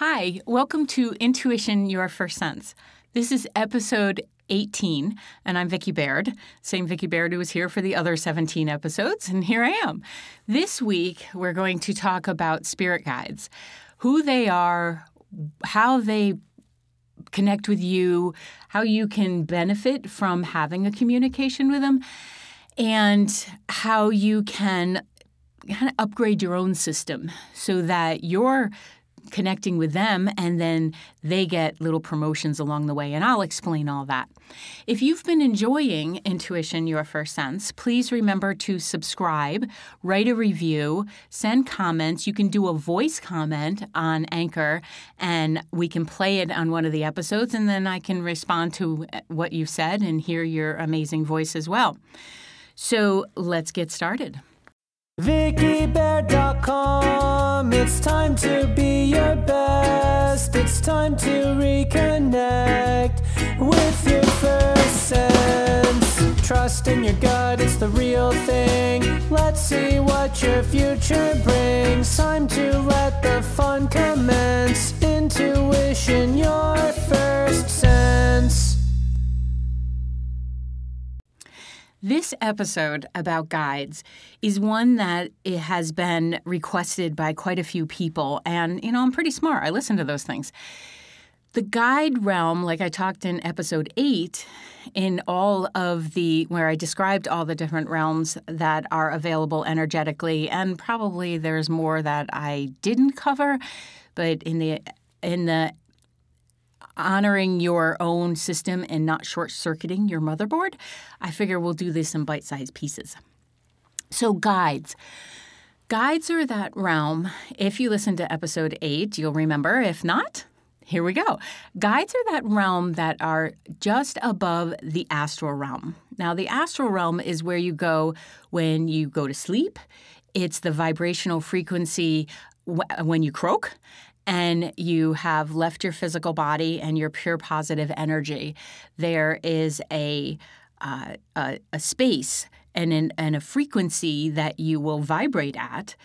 Hi, welcome to Intuition Your First Sense. This is episode 18, and I'm Vicki Baird, same Vicki Baird who was here for the other 17 episodes, and here I am. This week, we're going to talk about spirit guides, who they are, how they connect with you, how you can benefit from having a communication with them, and how you can kind of upgrade your own system so that you're connecting with them and then they get little promotions along the way and I'll explain all that. If you've been enjoying Intuition Your First Sense, please remember to subscribe, write a review, send comments. You can do a voice comment on Anchor and we can play it on one of the episodes and then I can respond to eh, what you've said and hear your amazing voice as well. So, let's get started. VickiBaird.com. It's time to be your best. It's time to reconnect with your first sense. Trust in your gut, it's the real thing. Let's see what your future brings. Time to let the fun commence. Intuition, your first sense. This episode about guides is one that it has been requested by quite a few people. And, you know, I'm pretty smart. I listen to those things. The guide realm, like I talked in episode eight, in all of the, where I described all the different realms that are available energetically, and probably there's more that I didn't cover, but in the in the honoring your own system and not short circuiting your motherboard, I figure we'll do this in bite sized pieces. So, guides. Guides are that realm. If you listen to episode eight, you'll remember. If not, here we go. Guides are that realm that are just above the astral realm. Now, the astral realm is where you go when you go to sleep, it's the vibrational frequency when you croak and you have left your physical body and your pure positive energy, there is a uh, a, a, space and, an, and a frequency that you will vibrate at.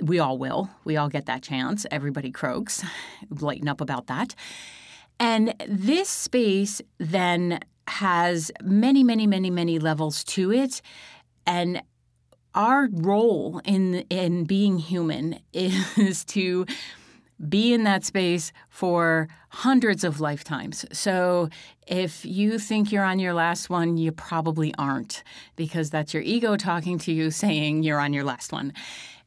We all will. We all get that chance. Everybody croaks. Lighten up about that. And this space then has many, many, many, many levels to it. And our role in in being human is to be in that space for hundreds of lifetimes. So if you think you're on your last one, you probably aren't because that's your ego talking to you saying you're on your last one.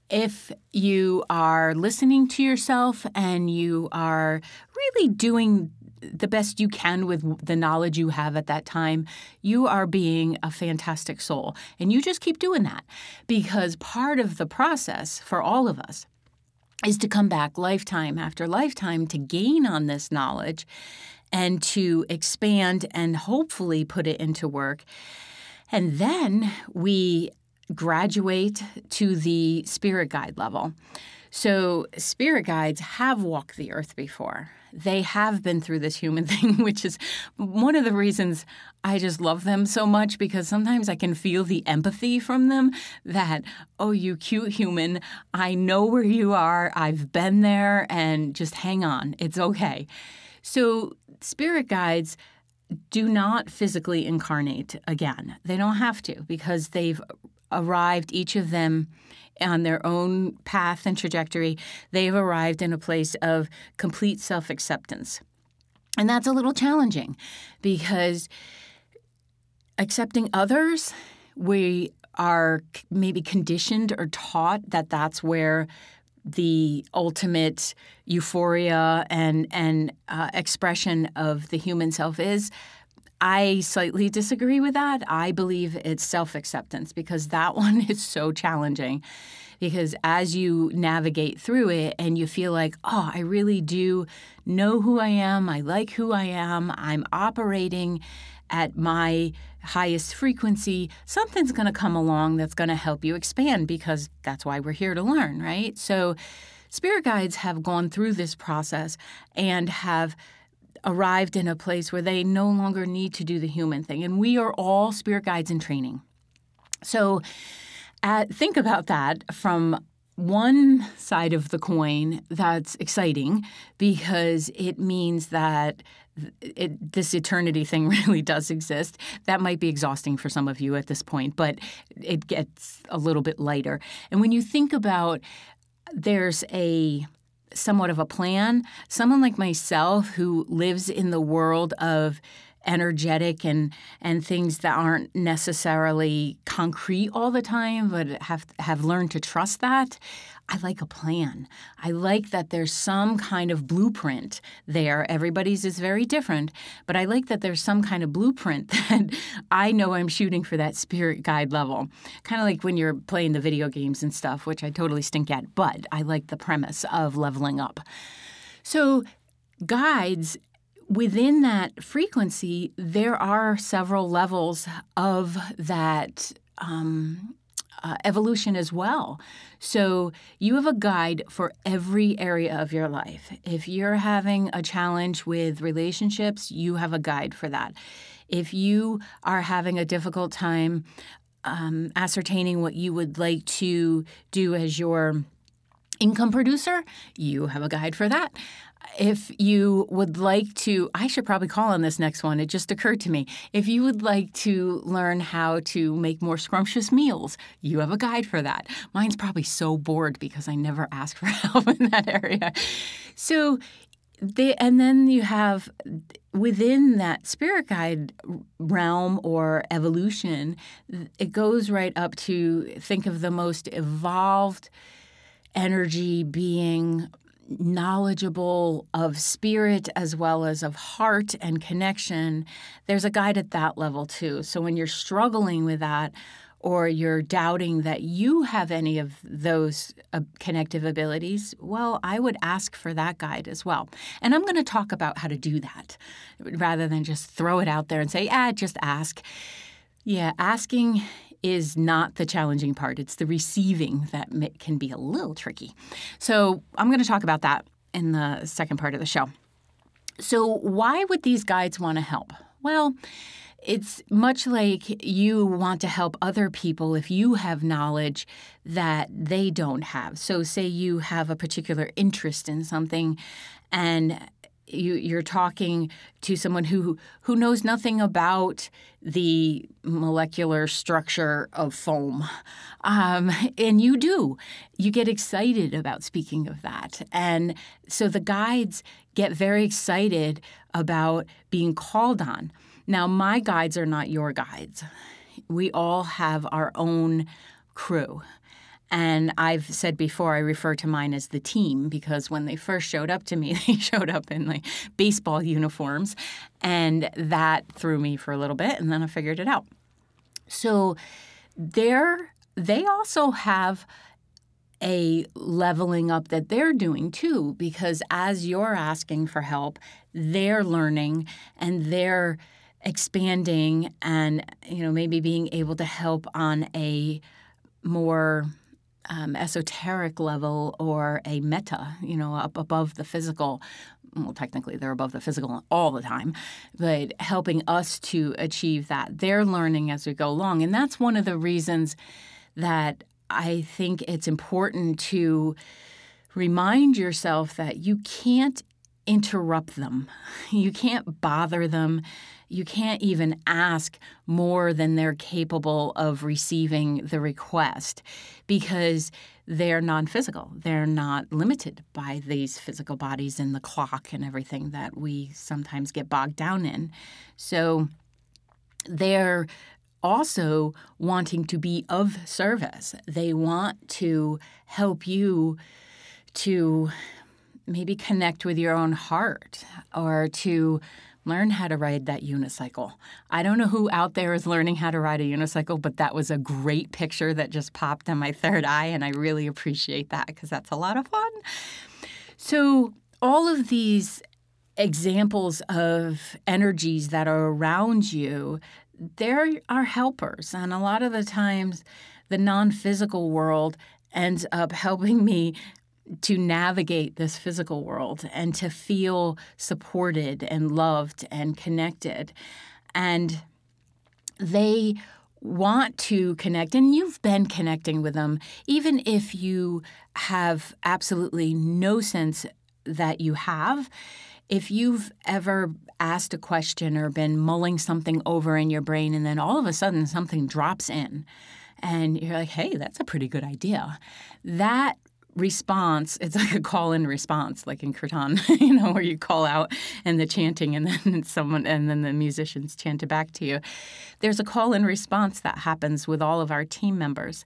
If you are listening to yourself and you are really doing the best you can with the knowledge you have at that time, you are being a fantastic soul. And you just keep doing that because part of the process for all of us is to come back lifetime after lifetime to gain on this knowledge and to expand and hopefully put it into work. And then we graduate to the spirit guide level. So, spirit guides have walked the earth before. They have been through this human thing, which is one of the reasons I just love them so much because sometimes I can feel the empathy from them that, oh, you cute human, I know where you are, I've been there, and just hang on, it's okay. So, spirit guides do not physically incarnate again. They don't have to because they've arrived, each of them on their own path and trajectory, they've arrived in a place of complete self acceptance. And that's a little challenging because accepting others, we are maybe conditioned or taught that that's where the ultimate euphoria and and uh, expression of the human self is. I slightly disagree with that. I believe it's self acceptance because that one is so challenging. Because as you navigate through it and you feel like, oh, I really do know who I am, I like who I am, I'm operating at my highest frequency, something's going to come along that's going to help you expand because that's why we're here to learn, right? So, spirit guides have gone through this process and have arrived in a place where they no longer need to do the human thing. And we are all spirit guides in training. So at, think about that from one side of the coin that's exciting because it means that it, this eternity thing really does exist. That might be exhausting for some of you at this point, but it gets a little bit lighter. And when you think about there's a somewhat of a plan, someone like myself who lives in the world of energetic and and things that aren't necessarily concrete all the time but have have learned to trust that I like a plan. I like that there's some kind of blueprint there. Everybody's is very different, but I like that there's some kind of blueprint that I know I'm shooting for that spirit guide level. Kind of like when you're playing the video games and stuff, which I totally stink at, but I like the premise of leveling up. So, guides within that frequency, there are several levels of that um, uh, evolution as well. So you have a guide for every area of your life. If you're having a challenge with relationships, you have a guide for that. If you are having a difficult time um, ascertaining what you would like to do as your income producer, you have a guide for that if you would like to, I should probably call on this next one. It just occurred to me. If you would like to learn how to make more scrumptious meals, you have a guide for that. Mine's probably so bored because I never ask for help in that area. So, they, and then you have within that spirit guide realm or evolution, it goes right up to think of the most evolved energy being knowledgeable of spirit as well as of heart and connection, there's a guide at that level too. So when you're struggling with that, or you're doubting that you have any of those uh, connective abilities, well, I would ask for that guide as well. And I'm going to talk about how to do that rather than just throw it out there and say, ah, just ask. Yeah, asking is not the challenging part. It's the receiving that can be a little tricky. So I'm going to talk about that in the second part of the show. So, why would these guides want to help? Well, it's much like you want to help other people if you have knowledge that they don't have. So, say you have a particular interest in something and you, you're talking to someone who who knows nothing about the molecular structure of foam, um, and you do. You get excited about speaking of that, and so the guides get very excited about being called on. Now, my guides are not your guides. We all have our own crew. And I've said before, I refer to mine as the team because when they first showed up to me, they showed up in like baseball uniforms. And that threw me for a little bit. And then I figured it out. So they're, they also have a leveling up that they're doing too, because as you're asking for help, they're learning and they're expanding and, you know, maybe being able to help on a more um, esoteric level or a meta, you know, up above the physical. Well, technically, they're above the physical all the time, but helping us to achieve that. They're learning as we go along. And that's one of the reasons that I think it's important to remind yourself that you can't interrupt them. You can't bother them. You can't even ask more than they're capable of receiving the request because they're non physical. They're not limited by these physical bodies and the clock and everything that we sometimes get bogged down in. So they're also wanting to be of service. They want to help you to maybe connect with your own heart or to learn how to ride that unicycle. I don't know who out there is learning how to ride a unicycle, but that was a great picture that just popped in my third eye, and I really appreciate that because that's a lot of fun. So, all of these examples of energies that are around you, there are helpers. And a lot of the times, the non physical world ends up helping me to navigate this physical world and to feel supported and loved and connected. And they want to connect, and you've been connecting with them, even if you have absolutely no sense that you have, if you've ever asked a question or been mulling something over in your brain and then all of a sudden something drops in and you're like, hey, that's a pretty good idea, that response it's like a call and response like in kirtan you know where you call out and the chanting and then someone and then the musicians chant it back to you there's a call and response that happens with all of our team members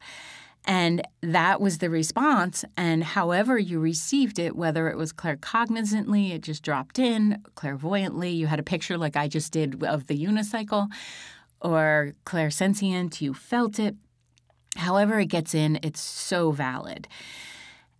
and that was the response. And however you received it, whether it was claircognizantly, it just dropped in, clairvoyantly, you had a picture like I just did of the unicycle, or clairsentient, you felt it. However it gets in, it's so valid.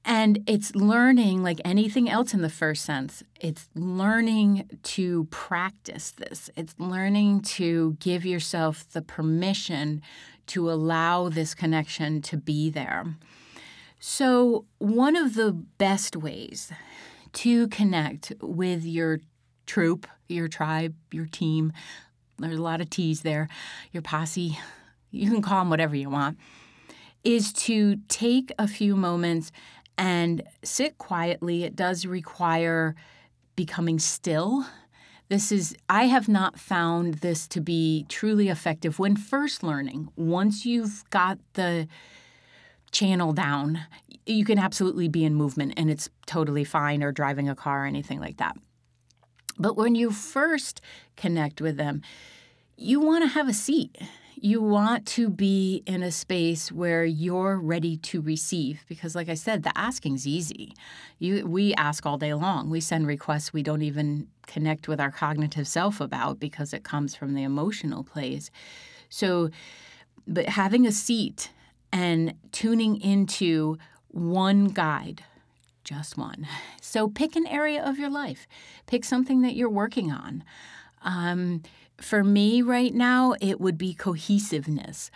And it's learning, like anything else in the first sense, it's learning to practice this. It's learning to give yourself the permission to allow this connection to be there. So, one of the best ways to connect with your troop, your tribe, your team, there's a lot of T's there, your posse, you can call them whatever you want, is to take a few moments and sit quietly. It does require becoming still. This is, I have not found this to be truly effective when first learning. Once you've got the channel down, you can absolutely be in movement and it's totally fine, or driving a car or anything like that. But when you first connect with them, you want to have a seat you want to be in a space where you're ready to receive because like i said the asking's easy. You, we ask all day long. We send requests we don't even connect with our cognitive self about because it comes from the emotional place. So but having a seat and tuning into one guide just one. So pick an area of your life. Pick something that you're working on. Um, for me right now, it would be cohesiveness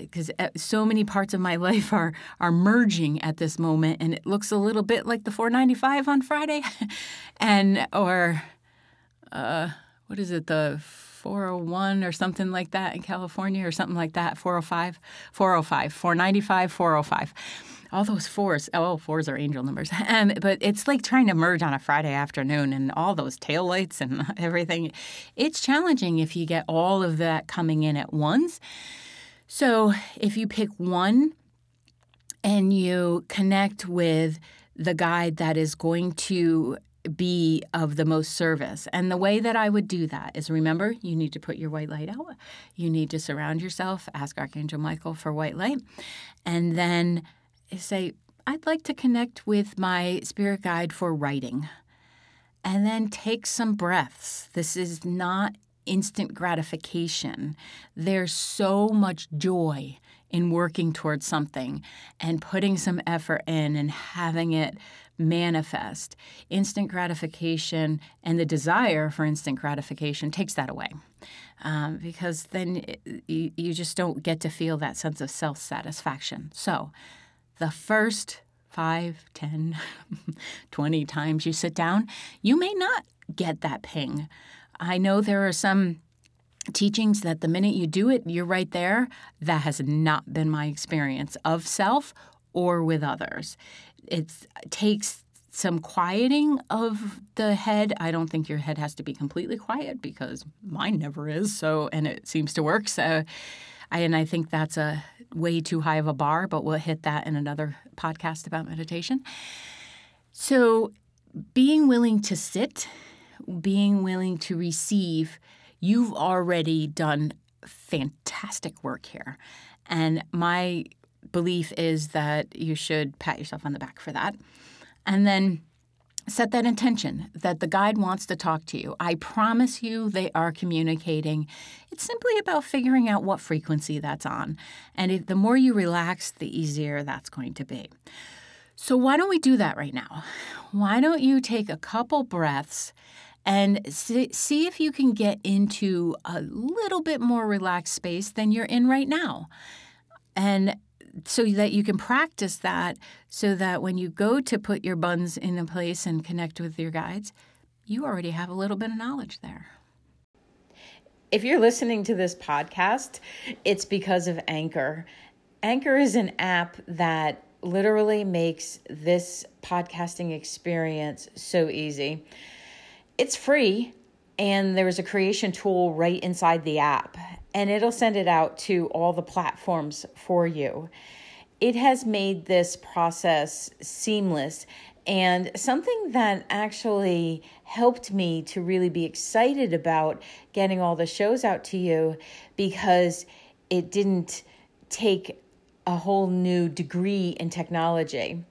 because uh, so many parts of my life are are merging at this moment, and it looks a little bit like the 495 on Friday, and or uh, what is it the 401 or something like that in California or something like that 405 405 495 405 all those fours. Oh, fours are angel numbers. Um, but it's like trying to merge on a Friday afternoon and all those tail lights and everything. It's challenging if you get all of that coming in at once. So if you pick one and you connect with the guide that is going to be of the most service. And the way that I would do that is remember, you need to put your white light out. You need to surround yourself, ask Archangel Michael for white light, and then say, I'd like to connect with my spirit guide for writing. And then take some breaths. This is not instant gratification. There's so much joy in working towards something and putting some effort in and having it manifest. Instant gratification and the desire for instant gratification takes that away um, because then it, you, you just don't get to feel that sense of self satisfaction. So, the first five, ten, twenty times you sit down, you may not get that ping. I know there are some teachings that the minute you do it, you're right there. That has not been my experience of self or with others. It's, it takes some quieting of the head. I don't think your head has to be completely quiet because mine never is. So, and it seems to work. So, I, and I think that's a way too high of a bar, but we'll hit that in another podcast about meditation. So, being willing to sit, being willing to receive, you've already done fantastic work here. And my belief is that you should pat yourself on the back for that. And then set that intention that the guide wants to talk to you. I promise you they are communicating. It's simply about figuring out what frequency that's on. And if, the more you relax, the easier that's going to be. So, why don't we do that right now? Why don't you take a couple breaths and see, see if you can get into a little bit more relaxed space than you're in right now? And so that you can practice that so that when you go to put your buns in a place and connect with your guides, you already have a little bit of knowledge there. if you're listening to this podcast, it's because of Anchor. Anchor is an app that literally makes this podcasting experience so easy. It's free, and there's a creation tool right inside the app, and it'll send it out to all the platforms for you. It has made this process seamless and something that actually helped me to really be excited about getting all the shows out to you because it didn't take a whole new degree in technology.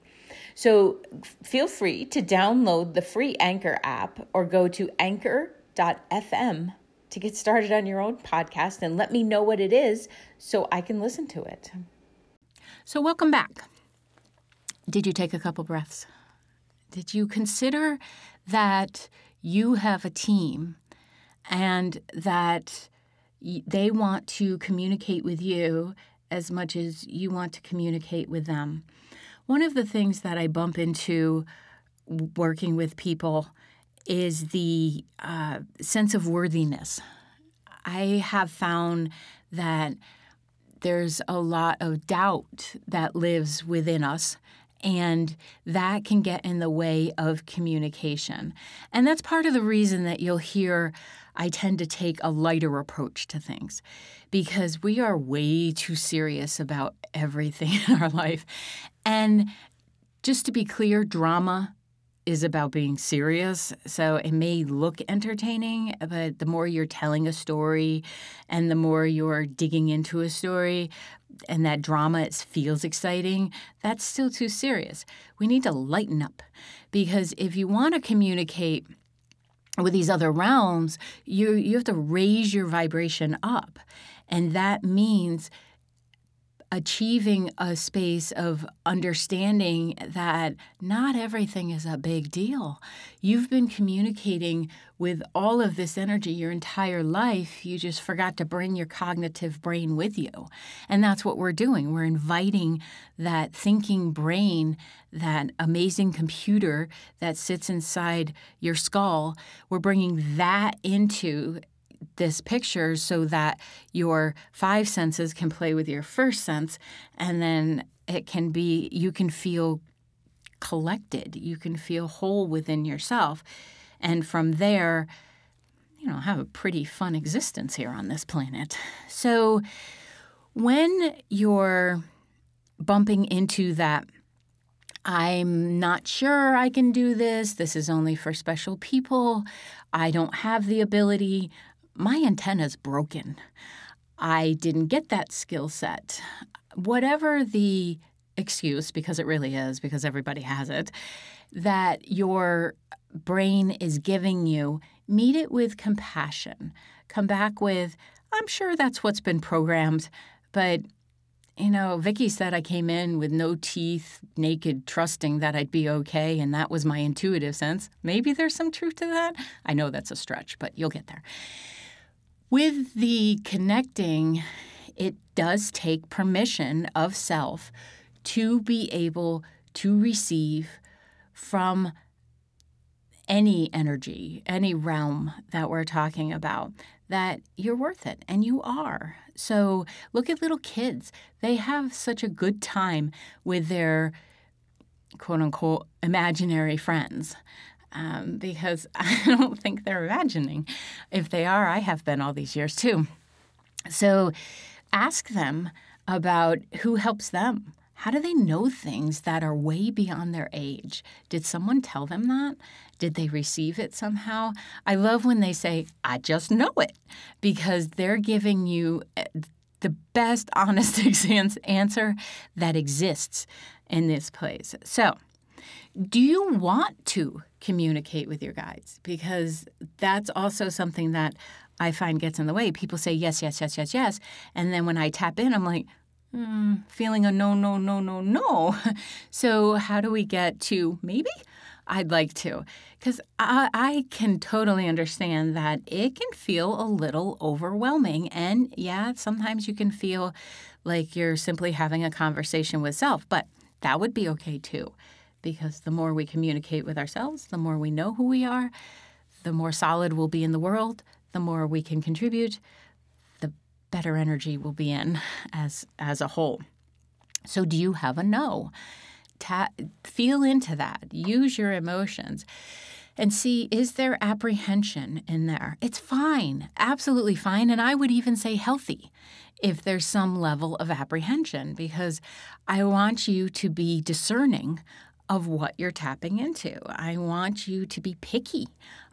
So feel free to download the free Anchor app or go to anchor.fm to get started on your own podcast and let me know what it is so I can listen to it. So, welcome back. Did you take a couple breaths? Did you consider that you have a team and that they want to communicate with you as much as you want to communicate with them? One of the things that I bump into working with people is the uh, sense of worthiness. I have found that there's a lot of doubt that lives within us and that can get in the way of communication. And that's part of the reason that you'll hear I tend to take a lighter approach to things because we are way too serious about everything in our life. And just to be clear, drama is about being serious. So it may look entertaining, but the more you're telling a story and the more you're digging into a story and that drama it feels exciting, that's still too serious. We need to lighten up because if you want to communicate with these other realms, you you have to raise your vibration up. And that means achieving a space of understanding that not everything is a big deal. You've been communicating with all of this energy your entire life. You just forgot to bring your cognitive brain with you. And that's what we're doing. We're inviting that thinking brain, that amazing computer that sits inside your skull, we're bringing that into this picture so that your five senses can play with your first sense and then it can be you can feel collected you can feel whole within yourself and from there you know have a pretty fun existence here on this planet so when you're bumping into that I'm not sure I can do this. This is only for special people. I don't have the ability my antenna's broken. I didn't get that skill set. Whatever the excuse, because it really is, because everybody has it, that your brain is giving you, meet it with compassion. Come back with, I'm sure that's what's been programmed, but you know, Vicki said I came in with no teeth, naked, trusting that I'd be okay, and that was my intuitive sense. Maybe there's some truth to that. I know that's a stretch, but you'll get there. With the connecting, it does take permission of self to be able to receive from any energy, any realm that we're talking about, that you're worth it and you are. So look at little kids. They have such a good time with their quote unquote imaginary friends um, because I don't think they're imagining. If they are, I have been all these years too. So ask them about who helps them. How do they know things that are way beyond their age? Did someone tell them that? Did they receive it somehow? I love when they say, I just know it, because they're giving you eh, the best, honest answer that exists in this place. So, do you want to communicate with your guides? Because that's also something that I find gets in the way. People say yes, yes, yes, yes, yes. And then when I tap in, I'm like, mm, feeling a no, no, no, no, no. so, how do we get to maybe? I'd like to. Because I, I can totally understand that it can feel a little overwhelming. And yeah, sometimes you can feel like you're simply having a conversation with self, but that would be okay too because the more we communicate with ourselves, the more we know who we are, the more solid we'll be in the world, the more we can contribute, the better energy we'll be in as as a whole. So, do you have a no? Ta- feel into that. Use your emotions and see is there apprehension in there? It's fine, absolutely fine. And I would even say healthy if there's some level of apprehension because I want you to be discerning of what you're tapping into. I want you to be picky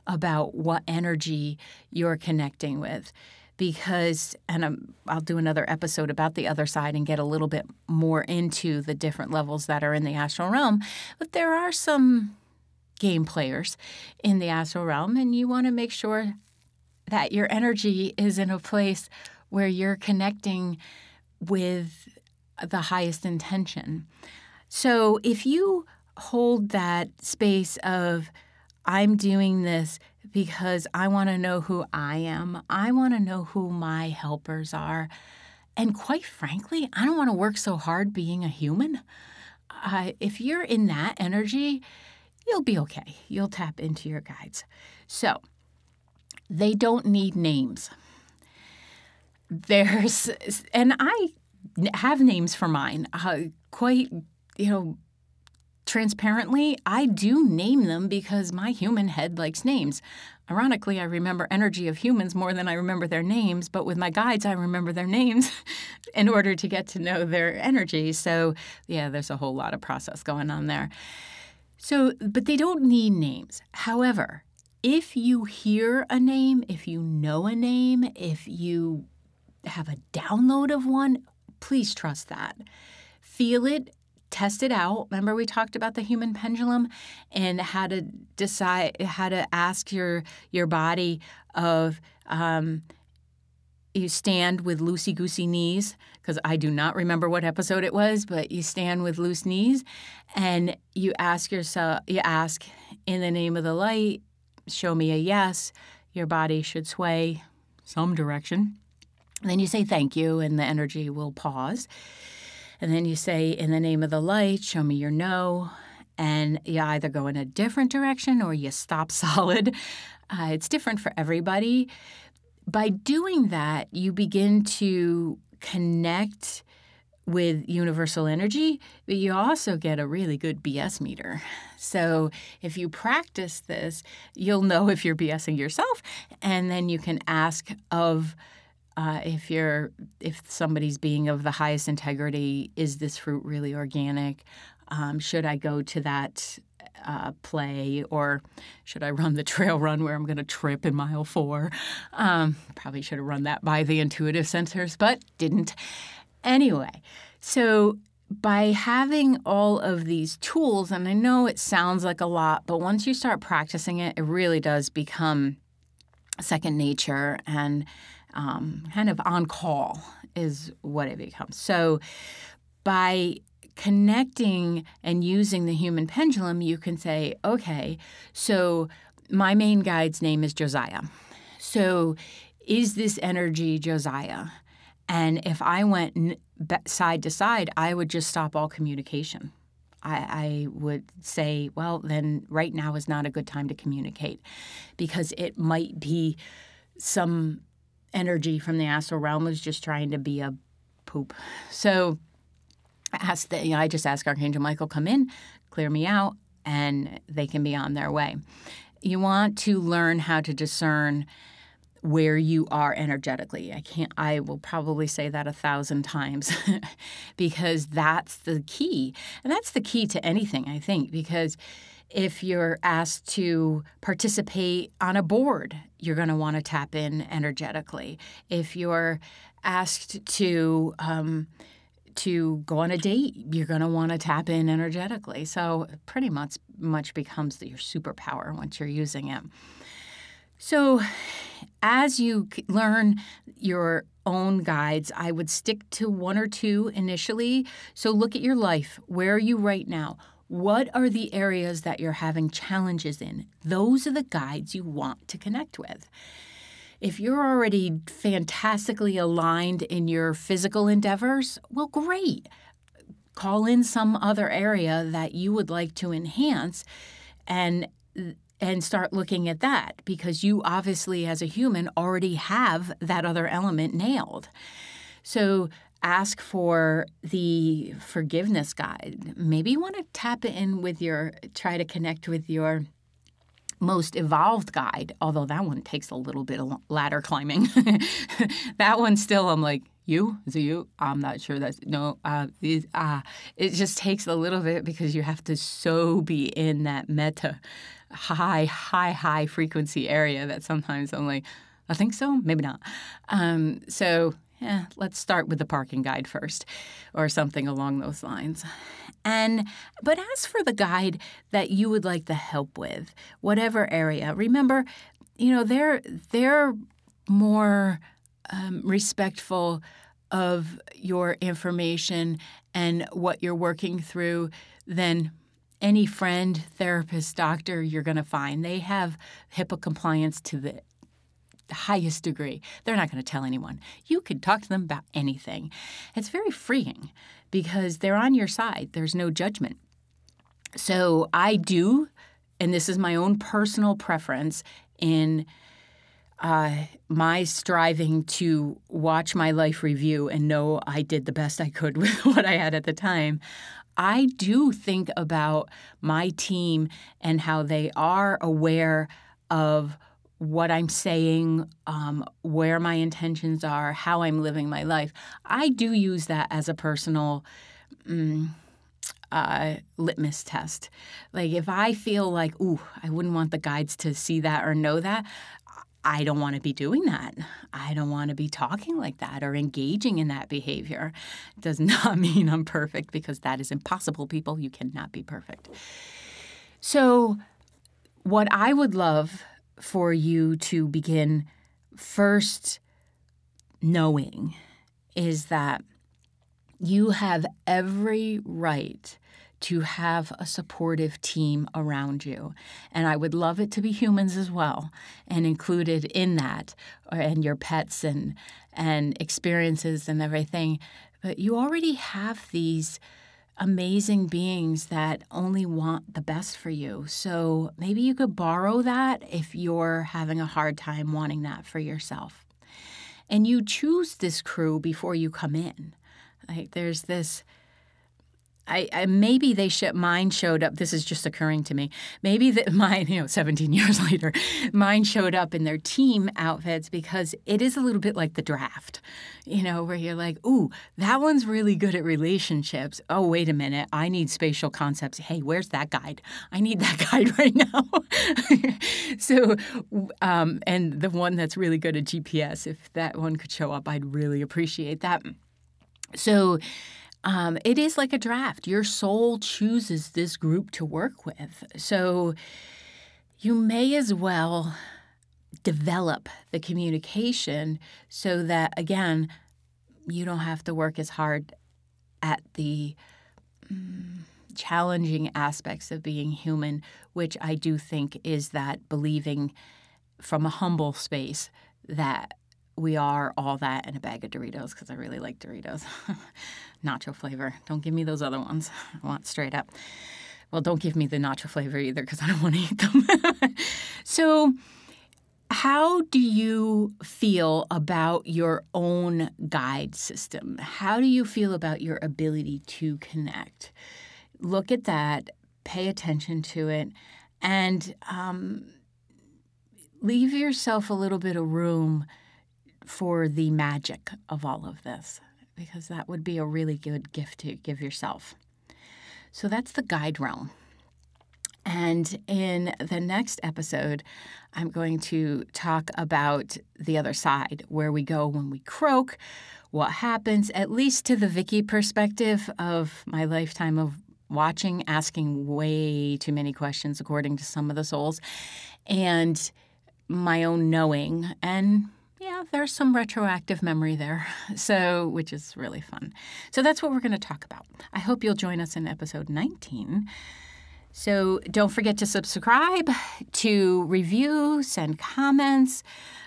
about what energy you're connecting with because and I'm, I'll do another episode about the other side and get a little bit more into the different levels that are in the astral realm but there are some game players in the astral realm, and you want to make sure that your energy is in a place where you're connecting with the highest intention. So if you hold that space of, I'm doing this because I want to know who I am, I want to know who my helpers are. And quite frankly, I don't want to work so hard being a human. Uh, if you're in that energy, you'll be okay. You'll tap into your guides. So, they don't need names. There's, and I have names for mine. Uh, quite, you know, transparently, I do name them because my human head likes names. Ironically, I remember energy of humans more than I remember their names, but with my guides, I remember their names in order to get to know their energy. So, yeah, there's a whole lot of process going on there. So, but they don't need names. However, if you hear a name, if you know a name, if you have a download of one, please trust that. Feel it, test it out. Remember we talked about the human pendulum and how to decide how to ask your your body of um, you stand with loosey goosey knees because I do not remember what episode it was, but you stand with loose knees and you ask yourself, you ask, in the name of the light, show me a yes. Your body should sway some direction. And then you say thank you, and the energy will pause. And then you say, in the name of the light, show me your no. And you either go in a different direction or you stop solid. Uh, it's different for everybody by doing that, you begin to connect with universal energy, but you also get a really good BS meter. So if you practice this, you'll know if you're BSing yourself, and then you can ask of uh, if you're if somebody's being of the highest integrity, is this fruit really organic? Um, should I go to that uh, play, or should I run the trail run where I'm going to trip in mile four? Um, probably should have run that by the intuitive sensors, but didn't. Anyway, so by having all of these tools, and I know it sounds like a lot, but once you start practicing it, it really does become second nature and um, kind of on call is what it becomes. So by connecting and using the human pendulum, you can say, okay, so my main guide's name is Josiah. So is this energy Josiah? And if I went side to side, I would just stop all communication. I, I, would say, well, then right now is not a good time to communicate because it might be some energy from the astral realm was just trying to be a poop. So ask the, you know, I just ask Archangel Michael, come in, clear me out, and they can be on their way. You want to learn how to discern where you are energetically. I can't I will probably say that a thousand times because that's the key. And that's the key to anything, I think, because if you're asked to participate on a board, you're going to want to tap in energetically. If you're asked to um, to go on a date, you're going to want to tap in energetically. So pretty much much becomes your superpower once you're using it. So as you learn your own guides, I would stick to one or two initially. So look at your life. Where are you right now? What are the areas that you're having challenges in? Those are the guides you want to connect with. If you're already fantastically aligned in your physical endeavors, well, great. Call in some other area that you would like to enhance and and start looking at that because you obviously, as a human, already have that other element nailed. So ask for the forgiveness guide. Maybe you want to tap in with your, try to connect with your most evolved guide, although that one takes a little bit of ladder climbing. that one still, I'm like, you? Is it you? I'm not sure that's no. Uh, it, uh, it just takes a little bit because you have to so be in that meta, high, high, high frequency area that sometimes I'm like, I think so, maybe not. Um, so yeah, let's start with the parking guide first, or something along those lines. And but as for the guide that you would like the help with, whatever area, remember, you know they're they're more um, respectful of your information and what you're working through than any friend, therapist, doctor you're going to find. They have HIPAA compliance to the highest degree. They're not going to tell anyone. You can talk to them about anything. It's very freeing because they're on your side, there's no judgment. So I do, and this is my own personal preference in uh, my striving to watch my life review and know I did the best I could with what I had at the time. I do think about my team and how they are aware of what I'm saying, um, where my intentions are, how I'm living my life. I do use that as a personal. Mm, uh, litmus test. Like if I feel like, ooh, I wouldn't want the guides to see that or know that, I don't want to be doing that. I don't want to be talking like that or engaging in that behavior. It does not mean I'm perfect because that is impossible, people. You cannot be perfect. So, what I would love for you to begin first knowing is that you have every right to have a supportive team around you. And I would love it to be humans as well and included in that and your pets and and experiences and everything. But you already have these amazing beings that only want the best for you. So maybe you could borrow that if you're having a hard time wanting that for yourself. And you choose this crew before you come in. Like there's this I, I, maybe they sh- mine showed up. This is just occurring to me. Maybe that mine, you know, 17 years later, mine showed up in their team outfits because it is a little bit like the draft, you know, where you're like, ooh, that one's really good at relationships. Oh, wait a minute, I need spatial concepts. Hey, where's that guide? I need that guide right now. so, um, and the one that's really good at GPS, if that one could show up, I'd really appreciate that. So um, it is like a draft. Your soul chooses this group to work with. So you may as well develop the communication so that, again, you don't have to work as hard at the mm, challenging aspects of being human, which I do think is that believing from a humble space that we are all that in a bag of Doritos because I really like Doritos. nacho flavor. Don't give me those other ones. I want straight up. Well, don't give me the nacho flavor either because I don't want to eat them. so, how do you feel about your own guide system? How do you feel about your ability to connect? Look at that, pay attention to it, and um, leave yourself a little bit of room for the magic of all of this, because that would be a really good gift to give yourself. So that's the guide realm. And in the next episode, I'm going to talk about the other side, where we go when we croak, what happens, at least to the Vicki perspective of my lifetime of watching, asking way too many questions, according to some of the souls, and my own knowing and yeah, there's some retroactive memory there, so which is really fun. So that's what we're going to talk about. I hope you'll join us in episode 19. So don't forget to subscribe, to review, send comments.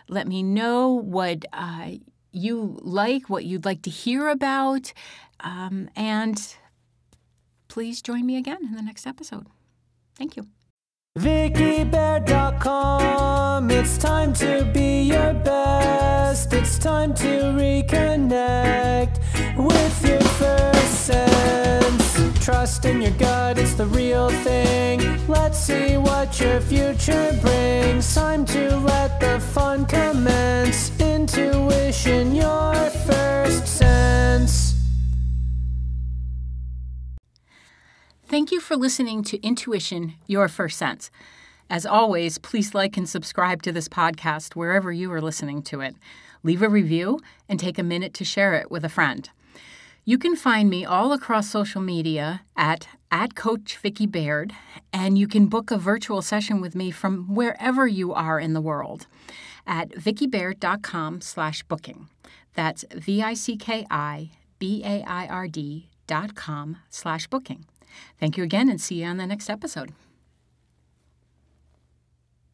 Let me know what uh, you like, what you'd like to hear about, um, and please join me again in the next episode. Thank you. VickiBaird.com. It's time to be your. Time to reconnect with your first sense. Trust in your gut, it's the real thing. Let's see what your future brings. Time to let the fun commence. Intuition, your first sense. Thank you for listening to Intuition, Your First Sense. As always, please like and subscribe to this podcast wherever you are listening to it. Leave a review and take a minute to share it with a friend. You can find me all across social media at, at Coach Vicki Baird, and you can book a virtual session with me from wherever you are in the world at VickiBaird.com slash booking. That's V-I-C-K-I-B-A-I-R-D dot com slash booking. Thank you again and see you on the next episode.